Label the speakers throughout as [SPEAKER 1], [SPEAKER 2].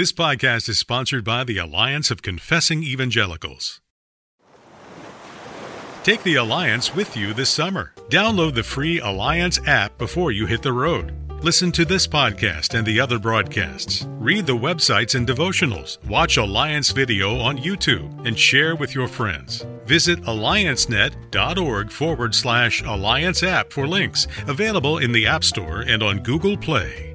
[SPEAKER 1] This podcast is sponsored by the Alliance of Confessing Evangelicals. Take the Alliance with you this summer. Download the free Alliance app before you hit the road. Listen to this podcast and the other broadcasts. Read the websites and devotionals. Watch Alliance video on YouTube and share with your friends. Visit alliancenet.org forward slash Alliance app for links available in the App Store and on Google Play.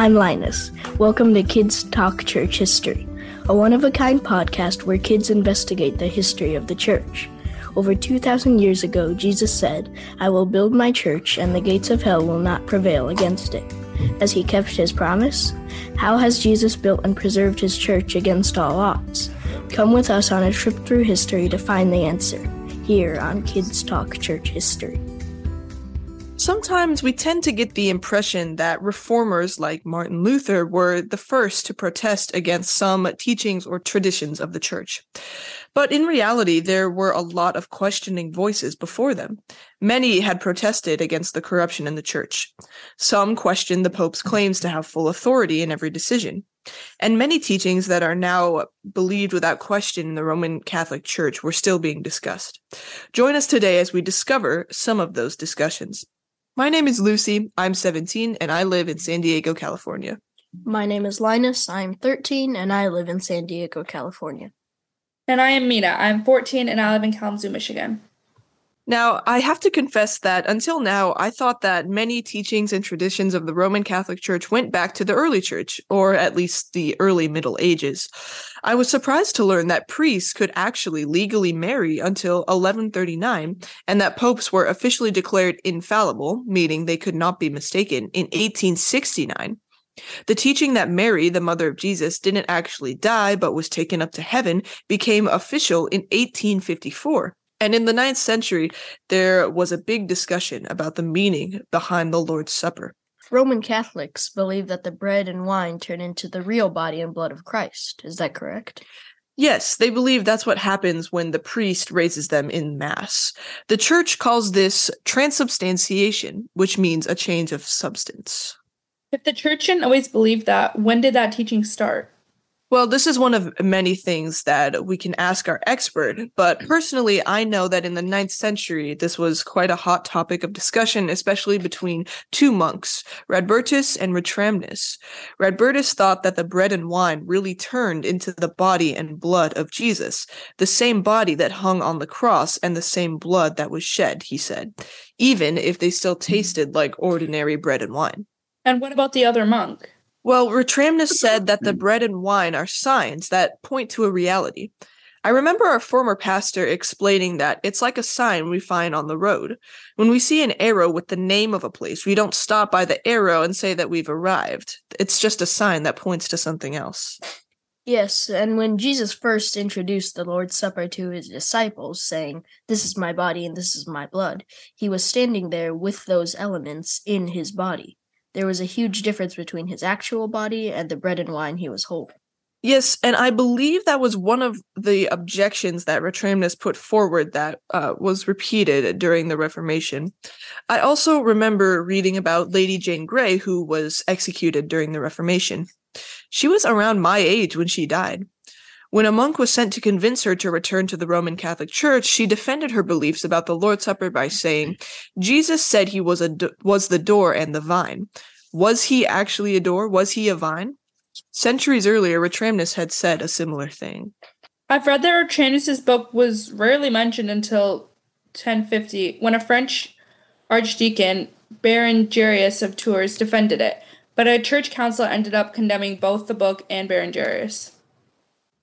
[SPEAKER 2] I'm Linus. Welcome to Kids Talk Church History, a one of a kind podcast where kids investigate the history of the church. Over 2,000 years ago, Jesus said, I will build my church, and the gates of hell will not prevail against it. Has he kept his promise? How has Jesus built and preserved his church against all odds? Come with us on a trip through history to find the answer, here on Kids Talk Church History.
[SPEAKER 3] Sometimes we tend to get the impression that reformers like Martin Luther were the first to protest against some teachings or traditions of the church. But in reality, there were a lot of questioning voices before them. Many had protested against the corruption in the church. Some questioned the Pope's claims to have full authority in every decision. And many teachings that are now believed without question in the Roman Catholic Church were still being discussed. Join us today as we discover some of those discussions. My name is Lucy. I'm 17 and I live in San Diego, California.
[SPEAKER 2] My name is Linus. I'm 13 and I live in San Diego, California.
[SPEAKER 4] And I am Mina. I'm 14 and I live in Kalamazoo, Michigan.
[SPEAKER 3] Now, I have to confess that until now, I thought that many teachings and traditions of the Roman Catholic Church went back to the early church, or at least the early Middle Ages. I was surprised to learn that priests could actually legally marry until 1139, and that popes were officially declared infallible, meaning they could not be mistaken, in 1869. The teaching that Mary, the mother of Jesus, didn't actually die but was taken up to heaven became official in 1854. And in the ninth century, there was a big discussion about the meaning behind the Lord's Supper.
[SPEAKER 2] Roman Catholics believe that the bread and wine turn into the real body and blood of Christ. Is that correct?
[SPEAKER 3] Yes, they believe that's what happens when the priest raises them in Mass. The Church calls this transubstantiation, which means a change of substance.
[SPEAKER 4] If the Church didn't always believe that, when did that teaching start?
[SPEAKER 3] Well, this is one of many things that we can ask our expert, but personally, I know that in the ninth century, this was quite a hot topic of discussion, especially between two monks, Radbertus and Ratramnus. Radbertus thought that the bread and wine really turned into the body and blood of Jesus, the same body that hung on the cross and the same blood that was shed, he said, even if they still tasted like ordinary bread and wine.
[SPEAKER 4] And what about the other monk?
[SPEAKER 3] Well, Ratramnus said that the hmm. bread and wine are signs that point to a reality. I remember our former pastor explaining that it's like a sign we find on the road. When we see an arrow with the name of a place, we don't stop by the arrow and say that we've arrived. It's just a sign that points to something else.
[SPEAKER 2] Yes, and when Jesus first introduced the Lord's Supper to his disciples, saying, This is my body and this is my blood, he was standing there with those elements in his body. There was a huge difference between his actual body and the bread and wine he was holding.
[SPEAKER 3] Yes, and I believe that was one of the objections that Ratramnus put forward that uh, was repeated during the Reformation. I also remember reading about Lady Jane Grey, who was executed during the Reformation. She was around my age when she died. When a monk was sent to convince her to return to the Roman Catholic Church, she defended her beliefs about the Lord's Supper by saying, "Jesus said he was a do- was the door and the vine. Was he actually a door? Was he a vine?" Centuries earlier, Ratramnus had said a similar thing.
[SPEAKER 4] I've read that Ratramnus's book was rarely mentioned until 1050, when a French archdeacon, Baron Berengarius of Tours, defended it, but a church council ended up condemning both the book and Baron Berengarius.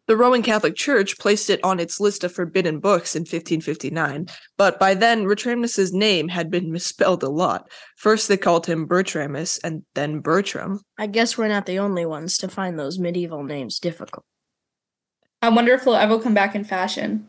[SPEAKER 3] The Roman Catholic Church placed it on its list of forbidden books in 1559, but by then Ratramnus's name had been misspelled a lot. First they called him Bertramus and then Bertram.
[SPEAKER 2] I guess we're not the only ones to find those medieval names difficult.
[SPEAKER 4] I wonder if they'll ever come back in fashion.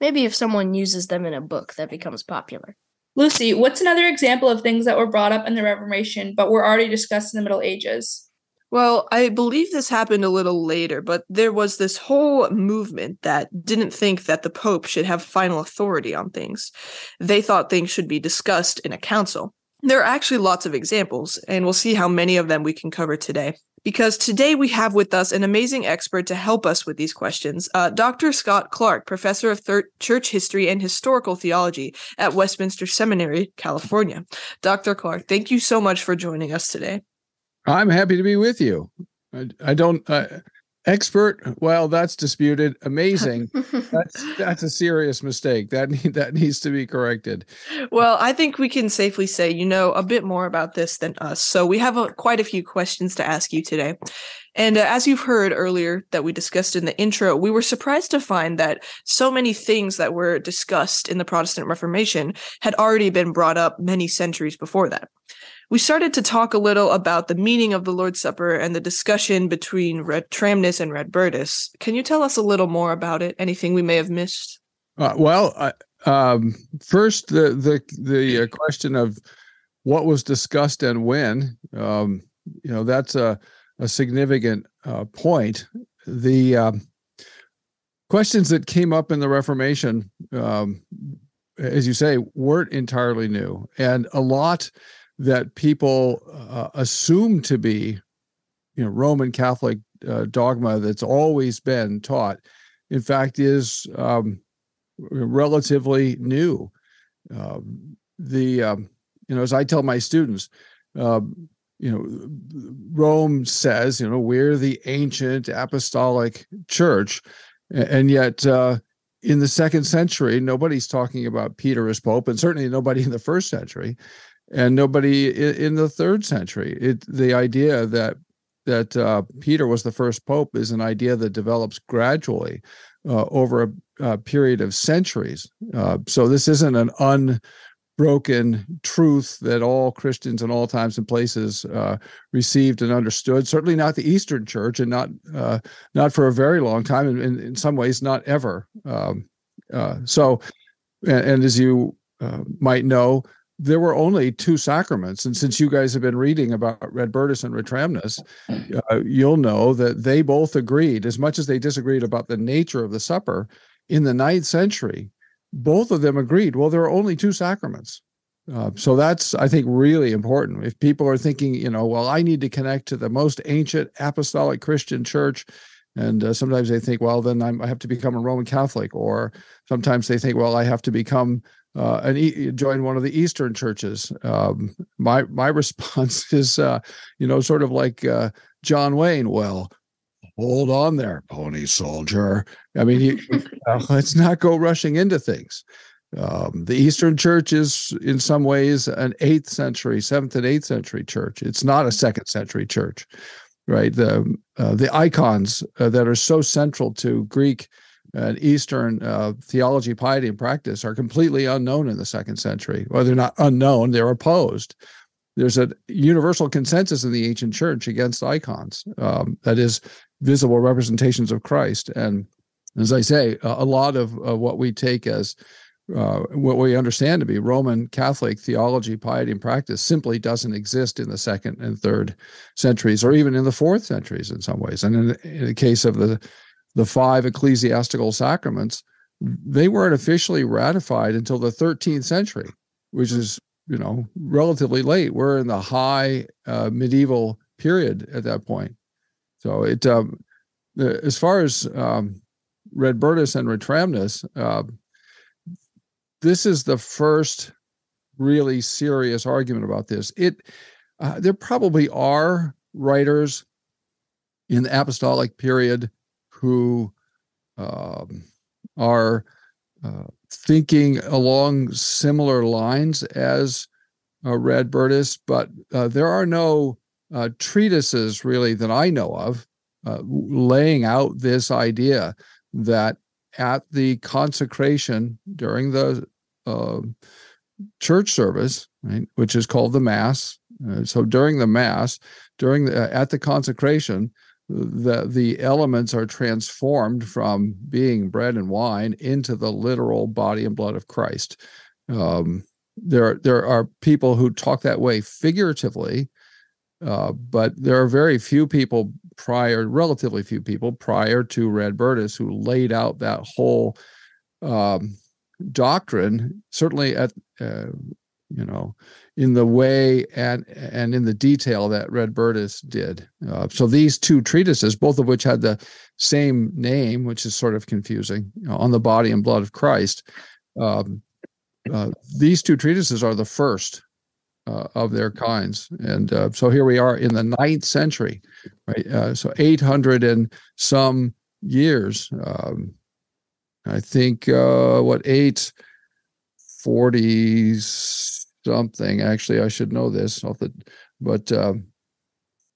[SPEAKER 2] Maybe if someone uses them in a book that becomes popular.
[SPEAKER 4] Lucy, what's another example of things that were brought up in the Reformation but were already discussed in the Middle Ages?
[SPEAKER 3] Well, I believe this happened a little later, but there was this whole movement that didn't think that the Pope should have final authority on things. They thought things should be discussed in a council. There are actually lots of examples, and we'll see how many of them we can cover today. Because today we have with us an amazing expert to help us with these questions, uh, Dr. Scott Clark, professor of thir- church history and historical theology at Westminster Seminary, California. Dr. Clark, thank you so much for joining us today.
[SPEAKER 5] I'm happy to be with you. I, I don't uh, expert. Well, that's disputed. Amazing. that's that's a serious mistake. That need, that needs to be corrected.
[SPEAKER 3] Well, I think we can safely say you know a bit more about this than us. So we have a, quite a few questions to ask you today. And uh, as you've heard earlier that we discussed in the intro, we were surprised to find that so many things that were discussed in the Protestant Reformation had already been brought up many centuries before that we started to talk a little about the meaning of the Lord's Supper and the discussion between Ratramnus and Red Radbertus. Can you tell us a little more about it? Anything we may have missed?
[SPEAKER 5] Uh, well, uh, um, first the the the uh, question of what was discussed and when. Um, you know, that's a a significant uh, point. The um, questions that came up in the Reformation, um, as you say, weren't entirely new, and a lot that people uh, assume to be, you know, Roman Catholic uh, dogma that's always been taught, in fact, is um, relatively new. Uh, the um, you know, as I tell my students, um, you know, Rome says, you know, we're the ancient apostolic church, and yet uh, in the second century, nobody's talking about Peter as pope, and certainly nobody in the first century and nobody in the third century. It the idea that that uh, Peter was the first pope is an idea that develops gradually uh, over a, a, period of centuries. Uh, so this isn't an unbroken truth that all Christians in all times and places uh, received and understood. Certainly not the Eastern Church, and not uh, not for a very long time, and in, in some ways not ever. Um, uh, so, and, and, as you might know, there were only two sacraments. And since you guys have been reading about Radbertus and Ratramnus, uh, you'll know that they both agreed, as much as they disagreed about the nature of the supper in the ninth century, both of them agreed, well, there are only two sacraments. Uh, so that's, I think, really important. If people are thinking, you know, well, I need to connect to the most ancient apostolic Christian church, and uh, sometimes they think, well, then I'm, i have to become a Roman Catholic, or sometimes they think, well, I have to become uh, and e- join one of the Eastern churches. Um, my my response is, uh, you know, sort of like uh, John Wayne. Well, hold on there, pony soldier. I mean, you, uh, let's not go rushing into things. Um, the Eastern Church is, in some ways, an eighth century, seventh and eighth century church. It's not a second century church, right? The uh, the icons uh, that are so central to Greek and Eastern uh, theology, piety, and practice are completely unknown in the second century. Well, they're not unknown; they're opposed. There's a universal consensus in the ancient church against icons. Um, that is, visible representations of Christ. And as I say, a, a lot of uh, what we take as uh, what we understand to be Roman Catholic theology, piety, and practice simply doesn't exist in the second and third centuries, or even in the fourth centuries in some ways. And in, in the case of the the five ecclesiastical sacraments, they weren't officially ratified until the 13th century, which is you know relatively late. We're in the high uh, medieval period at that point. So it um, as far as um, Radbertus and Ratramnus, uh, this is the first really serious argument about this. It uh, there probably are writers in the apostolic period who um, are uh, thinking along similar lines as uh, Radbertus, but uh, there are no uh, treatises really that I know of uh, laying out this idea that at the consecration during the uh, church service, right, which is called the Mass. Uh, so during the Mass, during the, at the consecration, the the elements are transformed from being bread and wine into the literal body and blood of Christ. Um, there there are people who talk that way figuratively, Uh, but there are very few people prior, relatively few people prior to Red Radbertus who laid out that whole um, doctrine. Certainly, at uh, you know, in the way and and in the detail that Red Radbertus did. Uh, so these two treatises, both of which had the same name, which is sort of confusing, you know, on the body and blood of Christ. Um, uh, these two treatises are the first uh, of their kinds. And uh, so here we are in the ninth century, right? Uh, so 800 and some years. Um, I think uh, what, 840 something. Actually, I should know this, off the, but um,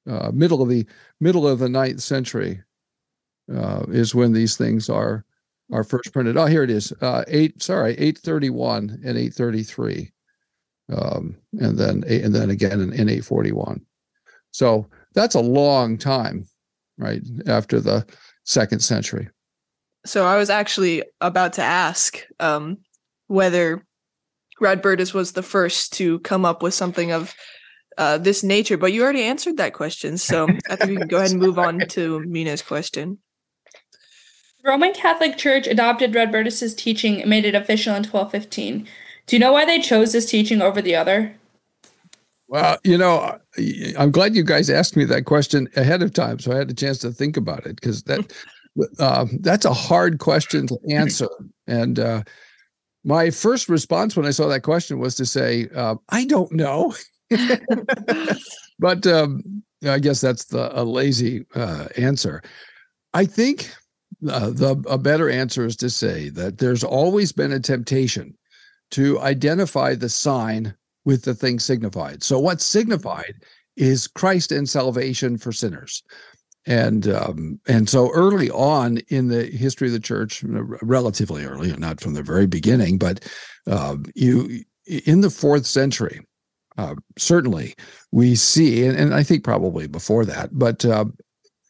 [SPEAKER 5] uh, middle of the middle of the ninth century uh, is when these things are are first printed. Oh, here it is. Uh, eight, sorry, eight thirty one and eight thirty three um, and then and then again in, in 841. So that's a long time, right after the second century.
[SPEAKER 3] So I was actually about to ask um, whether Radbertus was the first to come up with something of uh, this nature, but you already answered that question. So I think we can go ahead and move on to Mina's question.
[SPEAKER 4] Roman Catholic Church adopted Radbertus's teaching and made it official in 1215. Do you know why they chose this teaching over the other?
[SPEAKER 5] Well, you know, I'm glad you guys asked me that question ahead of time, so I had a chance to think about it because that uh, that's a hard question to answer. And uh, my first response when I saw that question was to say, uh, "I don't know," but um, I guess that's the a lazy uh, answer. I think uh, the a better answer is to say that there's always been a temptation to identify the sign with the thing signified. So, what's signified is Christ and salvation for sinners. And um, and so early on in the history of the church, relatively early, not from the very beginning, but uh, you in the fourth century, uh, certainly we see, and, and, I think probably before that, but uh,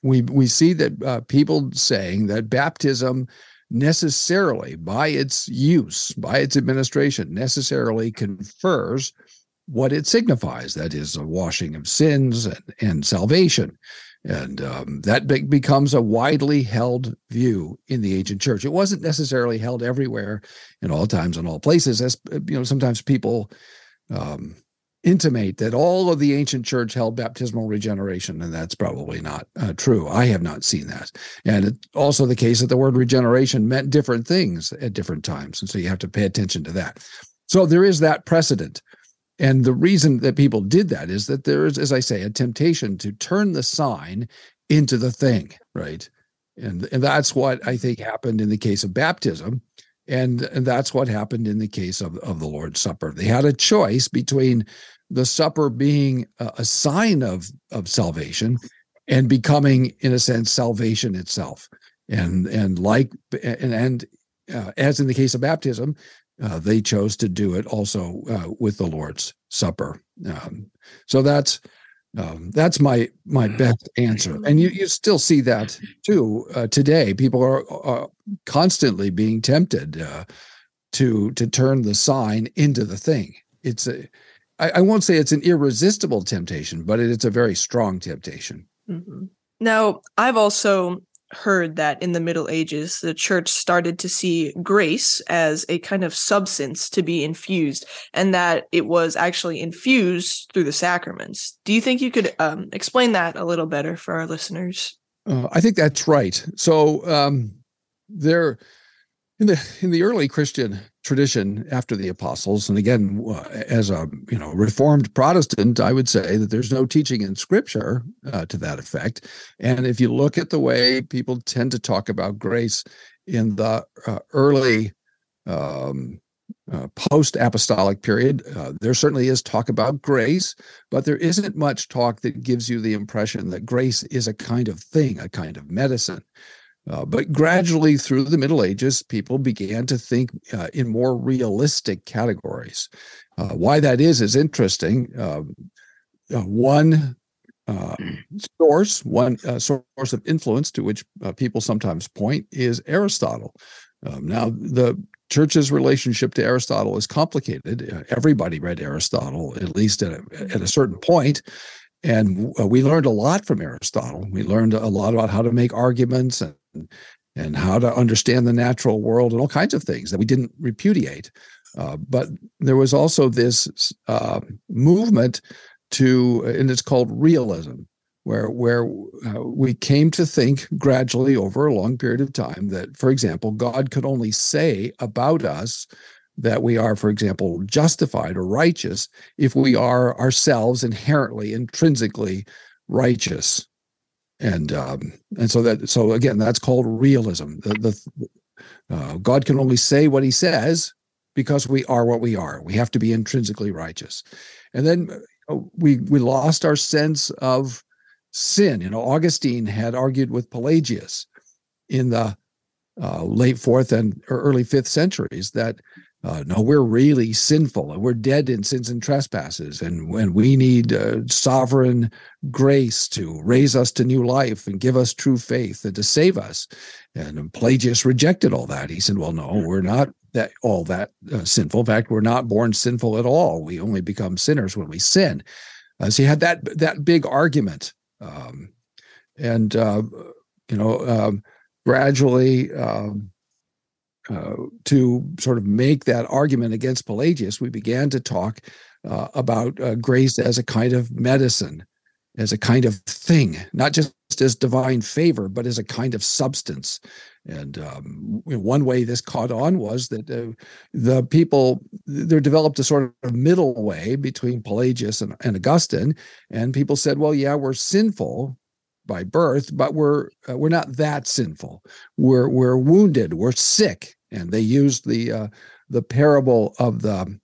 [SPEAKER 5] we we see that uh, people saying that baptism necessarily, by its use, by its administration, necessarily confers what it signifies that is, a washing of sins and, and salvation. And um, that be- becomes a widely held view in the ancient church. It wasn't necessarily held everywhere in all times and all places, as you know, sometimes people um, intimate that all of the ancient church held baptismal regeneration, and that's probably not uh, true. I have not seen that. And it's also the case that the word regeneration meant different things at different times. And so you have to pay attention to that. So there is that precedent. And the reason that people did that is that there is, as I say, a temptation to turn the sign into the thing, right? And, and that's what I think happened in the case of baptism. And, and that's what happened in the case of, of the Lord's Supper. They had a choice between the supper being a, a sign of, of salvation and becoming, in a sense, salvation itself. And, and like, and, and uh, as in the case of baptism, uh, they chose to do it also uh, with the Lord's Supper. Um, so that's um, that's my my best answer, and you you still see that too uh, today. People are, are, constantly being tempted uh, to to turn the sign into the thing. It's a I, I, won't say it's an irresistible temptation, but it, it's a very strong temptation.
[SPEAKER 3] Mm-hmm. Now, I've also heard that in the Middle Ages, the church started to see grace as a kind of substance to be infused, and that it was actually infused through the sacraments. Do you think you could um, explain that a little better for our listeners?
[SPEAKER 5] Uh, I think that's right. So um, there, in the in the early Christian tradition after the apostles. And again as a you know reformed protestant i would say that there's no teaching in scripture uh, to that effect. And if you look at the way people tend to talk about grace in the uh, early um, uh, post apostolic period uh, there certainly is talk about grace but there isn't much talk that gives you the impression that grace is a kind of thing a kind of medicine uh, but gradually through the Middle Ages, people began to think uh, in more realistic categories. Uh, why that is is interesting. Um, uh, one um, source, one uh, source of influence to which people sometimes point is Aristotle. Um, now, the church's relationship to Aristotle is complicated. everybody read Aristotle, at least at a, at a certain point. And uh, we learned a lot from Aristotle. We learned a lot about how to make arguments and and how to understand the natural world and all kinds of things that we didn't repudiate. Uh, but there was also this uh, movement to, and it's called realism, where where uh, we came to think gradually over a long period of time that, for example, God could only say about us that we are, for example, justified or righteous if we are ourselves inherently, intrinsically righteous. And um, and so that so again, that's called realism. The, the uh, God can only say what He says because we are what we are. We have to be intrinsically righteous. And then uh, we we lost our sense of sin. You know, Augustine had argued with Pelagius in the uh, late fourth and early fifth centuries that uh, no, we're really sinful and we're dead in sins and trespasses, and when we need uh, sovereign grace to raise us to new life and give us true faith and to save us. And Pelagius rejected all that. He said, "Well, no, we're not that all that uh, sinful. In fact, we're not born sinful at all. We only become sinners when we sin." Uh, so he had that that big argument, um, and uh, you know, um, gradually. Um, uh, to sort of make that argument against Pelagius, we began to talk uh, about uh, grace as a kind of medicine, as a kind of thing, not just as divine favor, but as a kind of substance. And um, one way this caught on was that uh, the people there developed a sort of middle way between Pelagius and, and Augustine, and people said, "Well, yeah, we're sinful, by birth, but we're uh, we're not that sinful. We're we're wounded. We're sick, and they used the uh, the parable of the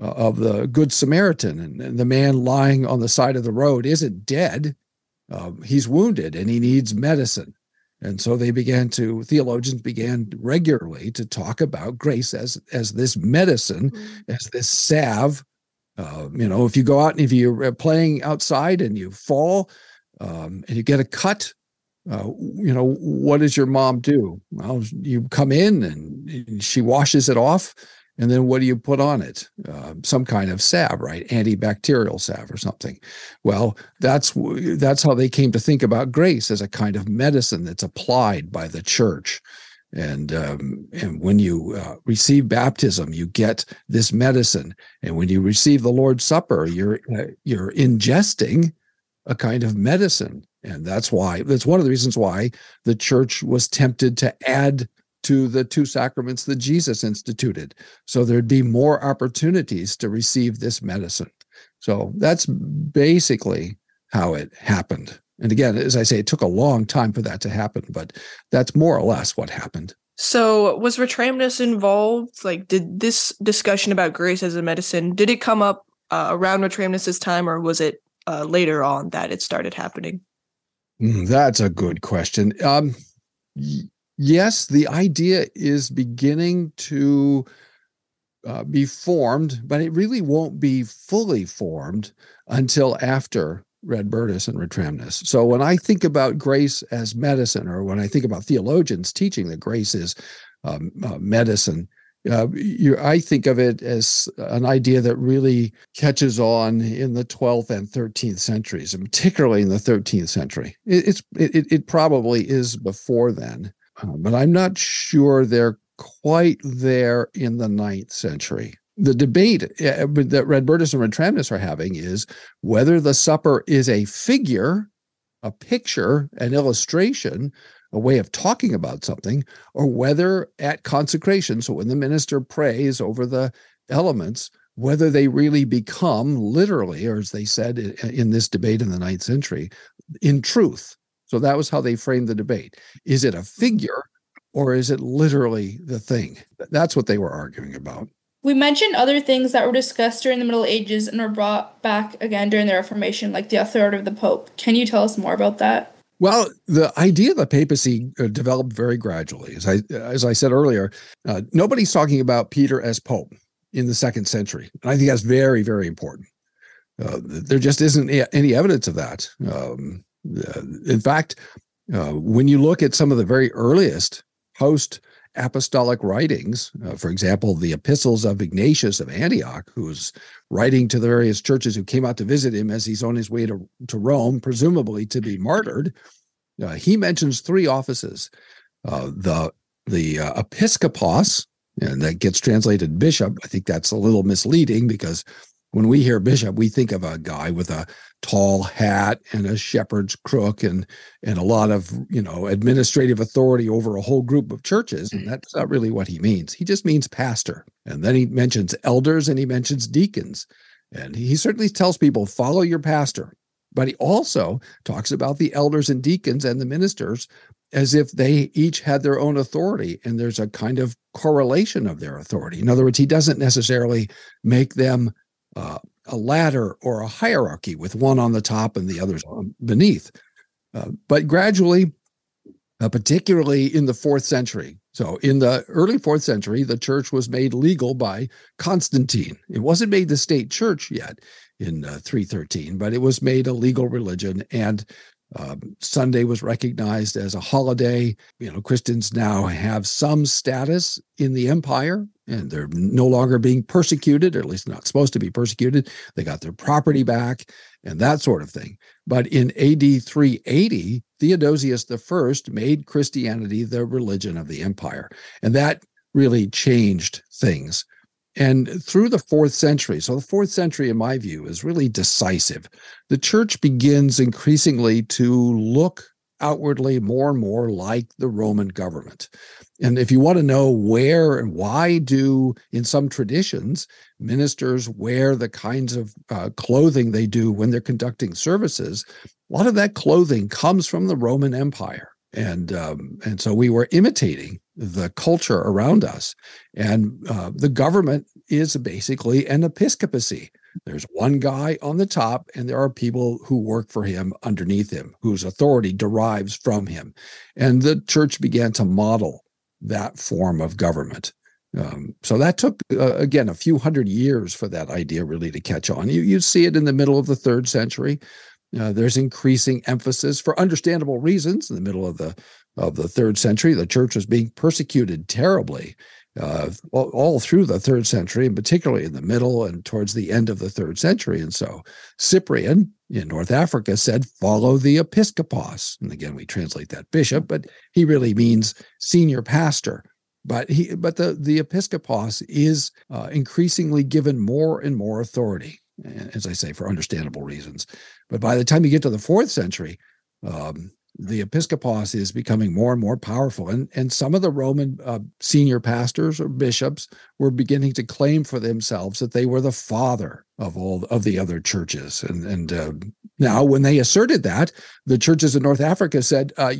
[SPEAKER 5] uh, of the good Samaritan, and, and, the man lying on the side of the road isn't dead. Um, he's wounded, and he needs medicine. And so they began to theologians began regularly to talk about grace as as this medicine, mm-hmm. as this salve. Uh, you know, if you go out and if you're playing outside and you fall, um, and you get a cut, uh, you know, what does your mom do? Well, you come in and she washes it off. And then what do you put on it? Uh, some kind of salve, right? Antibacterial salve or something. Well, that's that's how they came to think about grace as a kind of medicine that's applied by the church. And um, and when you uh, receive baptism, you get this medicine. And when you receive the Lord's Supper, you're uh, you're ingesting a kind of medicine. And that's why, that's one of the reasons why the church was tempted to add to the two sacraments that Jesus instituted. So there'd be more opportunities to receive this medicine. So that's basically how it happened. And again, as I say, it took a long time for that to happen, but that's more or less what happened.
[SPEAKER 3] So was Ratramnus involved? Like, did this discussion about grace as a medicine, did it come up uh, around Ratramnus's time or was it uh, later on that it started happening?
[SPEAKER 5] Mm, that's a good question. Um, y- yes, the idea is beginning to uh, be formed, but it really won't be fully formed until after Red Radbertus and Ratramnus. So when I think about grace as medicine, or when I think about theologians teaching that grace is um, uh, medicine, uh, you, I think of it as an idea that really catches on in the 12th and 13th centuries, and particularly in the 13th century. It, it's it, it probably is before then, uh, but I'm not sure they're quite there in the 9th century. The debate uh, that Radbertus and Ratramnus are having is whether the supper is a figure, a picture, an illustration a way of talking about something, or whether at consecration, so when the minister prays over the elements, whether they really become literally, or as they said in this debate in the ninth century, in truth. So that was how they framed the debate. Is it a figure or is it literally the thing? That's what they were arguing about.
[SPEAKER 4] We mentioned other things that were discussed during the Middle Ages and were brought back again during the Reformation, like the authority of the Pope. Can you tell us more about that?
[SPEAKER 5] Well, the idea of the papacy uh, developed very gradually. As I as I said earlier, uh, nobody's talking about Peter as pope in the second century, and I think that's very very important. Uh, there just isn't any evidence of that. Um, uh, in fact, uh, when you look at some of the very earliest post apostolic writings, uh, for example, the epistles of Ignatius of Antioch, who's writing to the various churches who came out to visit him as he's on his way to, to Rome, presumably to be martyred, uh, he mentions three offices uh, the the uh, episkopos, and that gets translated bishop. I think that's a little misleading because when we hear bishop, we think of a guy with a tall hat and a shepherd's crook and and a lot of you know administrative authority over a whole group of churches. And mm. that's not really what he means. He just means pastor. And then he mentions elders and he mentions deacons. And he certainly tells people, follow your pastor. But he also talks about the elders and deacons and the ministers as if they each had their own authority and there's a kind of correlation of their authority. In other words, he doesn't necessarily make them uh, a ladder or a hierarchy with one on the top and the others beneath. Uh, but gradually, uh, particularly in the fourth century, so in the early fourth century, the church was made legal by Constantine. It wasn't made the state church yet in uh, 313, but it was made a legal religion. And um, Sunday was recognized as a holiday. You know, Christians now have some status in the empire and they're no longer being persecuted, or at least not supposed to be persecuted. They got their property back and that sort of thing. But in AD 380, Theodosius I made Christianity the religion of the empire. And that really changed things. And through the fourth century, so the fourth century, in my view, is really decisive. The church begins increasingly to look outwardly more and more like the Roman government. And if you want to know where and why do, in some traditions, ministers wear the kinds of uh, clothing they do when they're conducting services, a lot of that clothing comes from the Roman Empire and um, and so we were imitating the culture around us. And uh, the government is basically an episcopacy. There's one guy on the top and there are people who work for him underneath him whose authority derives from him. And the church began to model that form of government. Um, so that took uh, again a few hundred years for that idea really to catch on. You, you see it in the middle of the third century. Uh, there's increasing emphasis for understandable reasons. In the middle of the of the third century, the church was being persecuted terribly uh, all, through the third century, and particularly in the middle and towards the end of the third century. And so Cyprian in North Africa said, "Follow the episkopos." And again, we translate that bishop, but he really means senior pastor but he but the the episcopos is uh, increasingly given more and more authority as I say, for understandable reasons. But by the time you get to the fourth century, um, the episcopos is becoming more and more powerful, and and some of the Roman uh, senior pastors or bishops were beginning to claim for themselves that they were the father of all of the other churches. And and uh, now, when they asserted that, the churches in North Africa said, uh,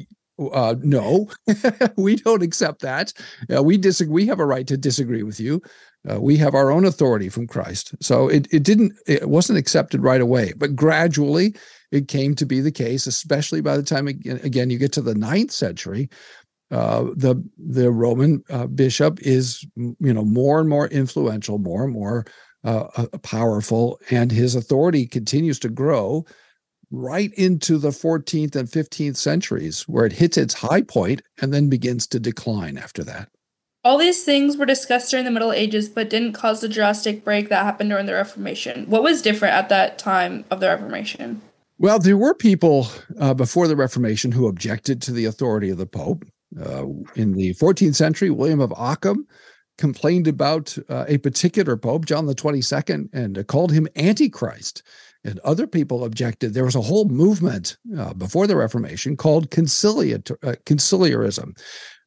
[SPEAKER 5] uh, no, we don't accept that. Uh, we disagree. We have a right to disagree with you. Uh, we have our own authority from Christ. So it it didn't it wasn't accepted right away, but gradually it came to be the case, especially by the time again, you get to the ninth century. Uh, the the Roman uh, bishop is you know more and more influential, more and more uh, uh, powerful, and his authority continues to grow right into the 14th and 15th centuries, where it hits its high point and then begins to decline after that.
[SPEAKER 4] All these things were discussed during the Middle Ages, but didn't cause the drastic break that happened during the Reformation. What was different at that time of the Reformation?
[SPEAKER 5] Well, there were people uh, before the Reformation who objected to the authority of the Pope. Uh, in the 14th century, William of Ockham complained about uh, a particular Pope, John the 22nd, and uh, called him Antichrist. And other people objected. There was a whole movement uh, before the Reformation called uh, conciliarism,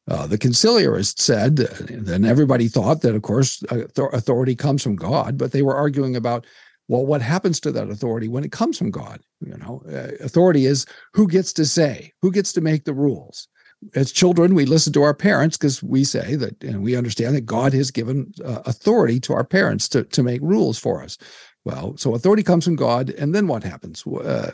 [SPEAKER 5] uh, the conciliarists said, then everybody thought that, of course, authority comes from God, but they were arguing about, well, what happens to that authority when it comes from God? You know, uh, authority is who gets to say, who gets to make the rules. As children, we listen to our parents because we say that, and we understand that God has given uh, authority to our parents to, to make rules for us. Well, so authority comes from God, and then what happens? Uh,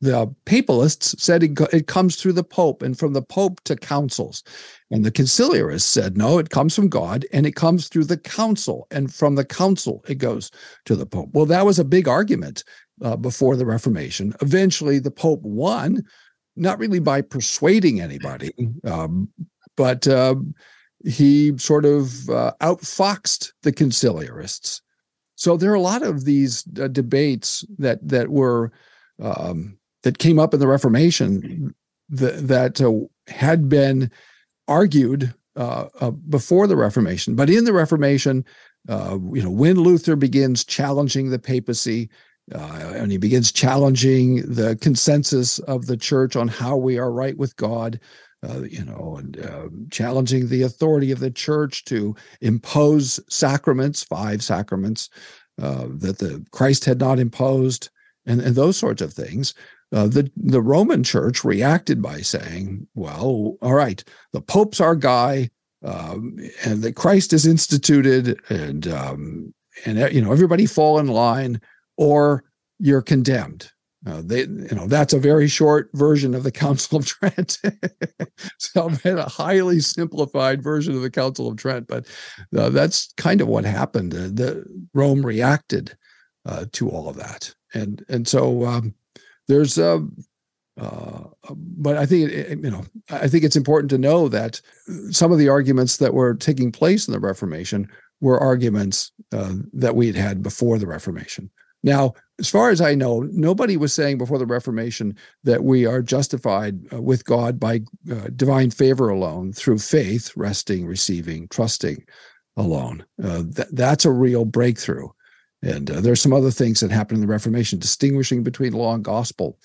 [SPEAKER 5] the papalists said it, it, comes through the pope and from the pope to councils. And the conciliarists said no it comes from god and it comes through the council. And from the council it goes to the pope. Well that was a big argument uh, before the reformation. Eventually the pope won not really by persuading anybody um, but uh, he sort of uh, outfoxed the conciliarists. So there are a lot of these uh, debates that that were um, that came up in the Reformation that, that uh, had been argued uh, uh, before the Reformation, but in the Reformation, uh, you know, when Luther begins challenging the papacy, uh, and he begins challenging the consensus of the church on how we are right with God, uh, you know, and uh, challenging the authority of the church to impose sacraments, five sacraments that the Christ had not imposed, and, and those sorts of things. Uh, the the Roman Church reacted by saying, "Well, all right, the Pope's our guy, um, and that Christ is instituted, and um, and you know everybody fall in line, or you're condemned." Uh, they, you know, that's a very short version of the Council of Trent. so I've a highly simplified version of the Council of Trent, but uh, that's kind of what happened. Uh, the Rome reacted uh, to all of that, and and so um, there's a uh, but I think it, you know I think it's important to know that some of the arguments that were taking place in the Reformation were arguments uh, that we had had before the Reformation. Now, as far as I know, nobody was saying before the Reformation that we are justified uh, with God by uh, divine favor alone, through faith, resting, receiving, trusting alone. Uh, th- that's a real breakthrough. And uh, there's some other things that happened in the Reformation, distinguishing between law and gospel.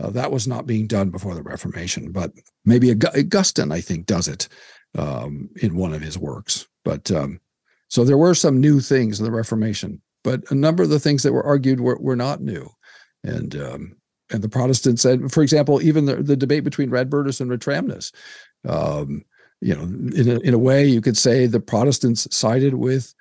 [SPEAKER 5] Uh, that was not being done before the Reformation, but maybe Augustine, I think, does it um, in one of his works. But um, so there were some new things in the Reformation but a number of the things that were argued were, were not new. And um, and the Protestants said, for example, even the, the debate between Radbertus and Ratramnus, um, you know, in a, in a way, you could say the Protestants sided with,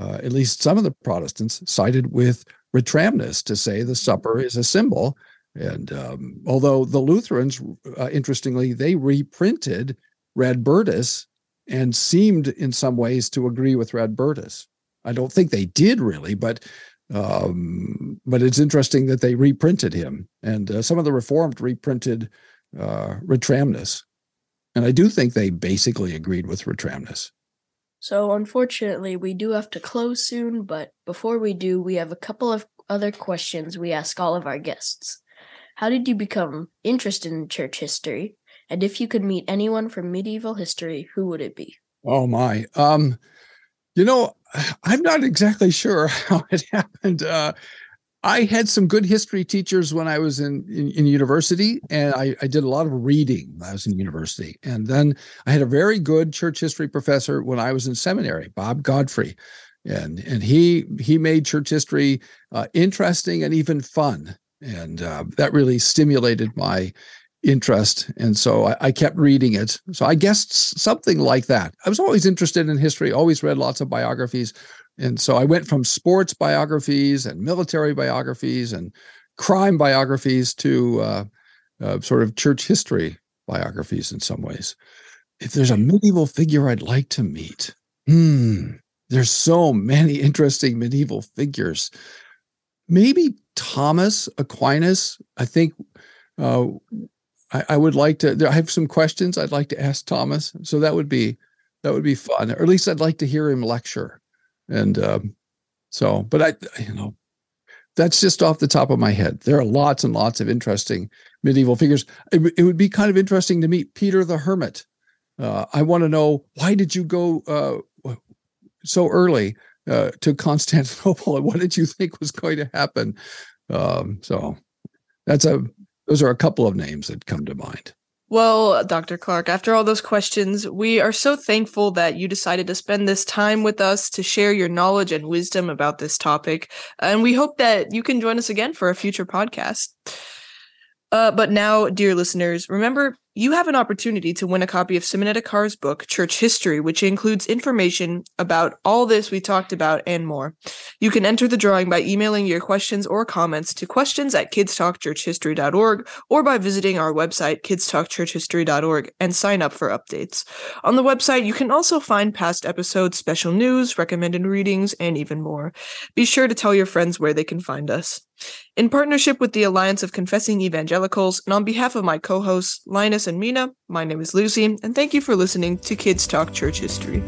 [SPEAKER 5] uh, at least some of the Protestants sided with Ratramnus to say the supper is a symbol. And um, although the Lutherans, uh, interestingly, they reprinted Radbertus and seemed in some ways to agree with Radbertus. I don't think they did really, but um, but it's interesting that they reprinted him, and uh, some of the Reformed reprinted uh, Ratramnus, and I do think they basically agreed with Ratramnus.
[SPEAKER 2] So unfortunately, we do have to close soon. But before we do, we have a couple of other questions we ask all of our guests. How did you become interested in church history? And if you could meet anyone from medieval history, who would it be?
[SPEAKER 5] Oh my. Um, you know, I'm not exactly sure how it happened. Uh, I had some good history teachers when I was in, in, in university, and I, I, did a lot of reading when I was in university. And then I had a very good church history professor when I was in seminary, Bob Godfrey, and and he he made church history uh, interesting and even fun, and uh, that really stimulated my interest. And so I, I, kept reading it. So I guess something like that. I was always interested in history, always read lots of biographies. And so I went from sports biographies and military biographies and crime biographies to uh, uh, sort of church history biographies in some ways. If there's a medieval figure I'd like to meet, hmm, there's so many interesting medieval figures. Maybe Thomas Aquinas. I think uh, I, I would like to. I have some questions I'd like to ask Thomas. So that would be that would be fun, or at least I'd like to hear him lecture. And um, so, but I, you know, that's just off the top of my head. There are lots and lots of interesting medieval figures. It, it would be kind of interesting to meet Peter the Hermit. Uh, I want to know why did you go uh, so early uh, to Constantinople, and what did you think was going to happen? Um, so that's a those are a couple of names that come to mind.
[SPEAKER 3] Well, Dr. Clark, after all those questions, we are so thankful that you decided to spend this time with us to share your knowledge and wisdom about this topic. And we hope that you can join us again for a future podcast. Uh, but now, dear listeners, remember you have an opportunity to win a copy of Simonetta Carr's book, Church History, which includes information about all this we talked about and more. You can enter the drawing by emailing your questions or comments to questions at kidstalkchurchhistory.org or by visiting our website, kidstalkchurchhistory.org, and sign up for updates. On the website, you can also find past episodes, special news, recommended readings, and even more. Be sure to tell your friends where they can find us. In partnership with the Alliance of Confessing Evangelicals, and on behalf of my co hosts, Linus and Mina, my name is Lucy, and thank you for listening to Kids Talk Church History.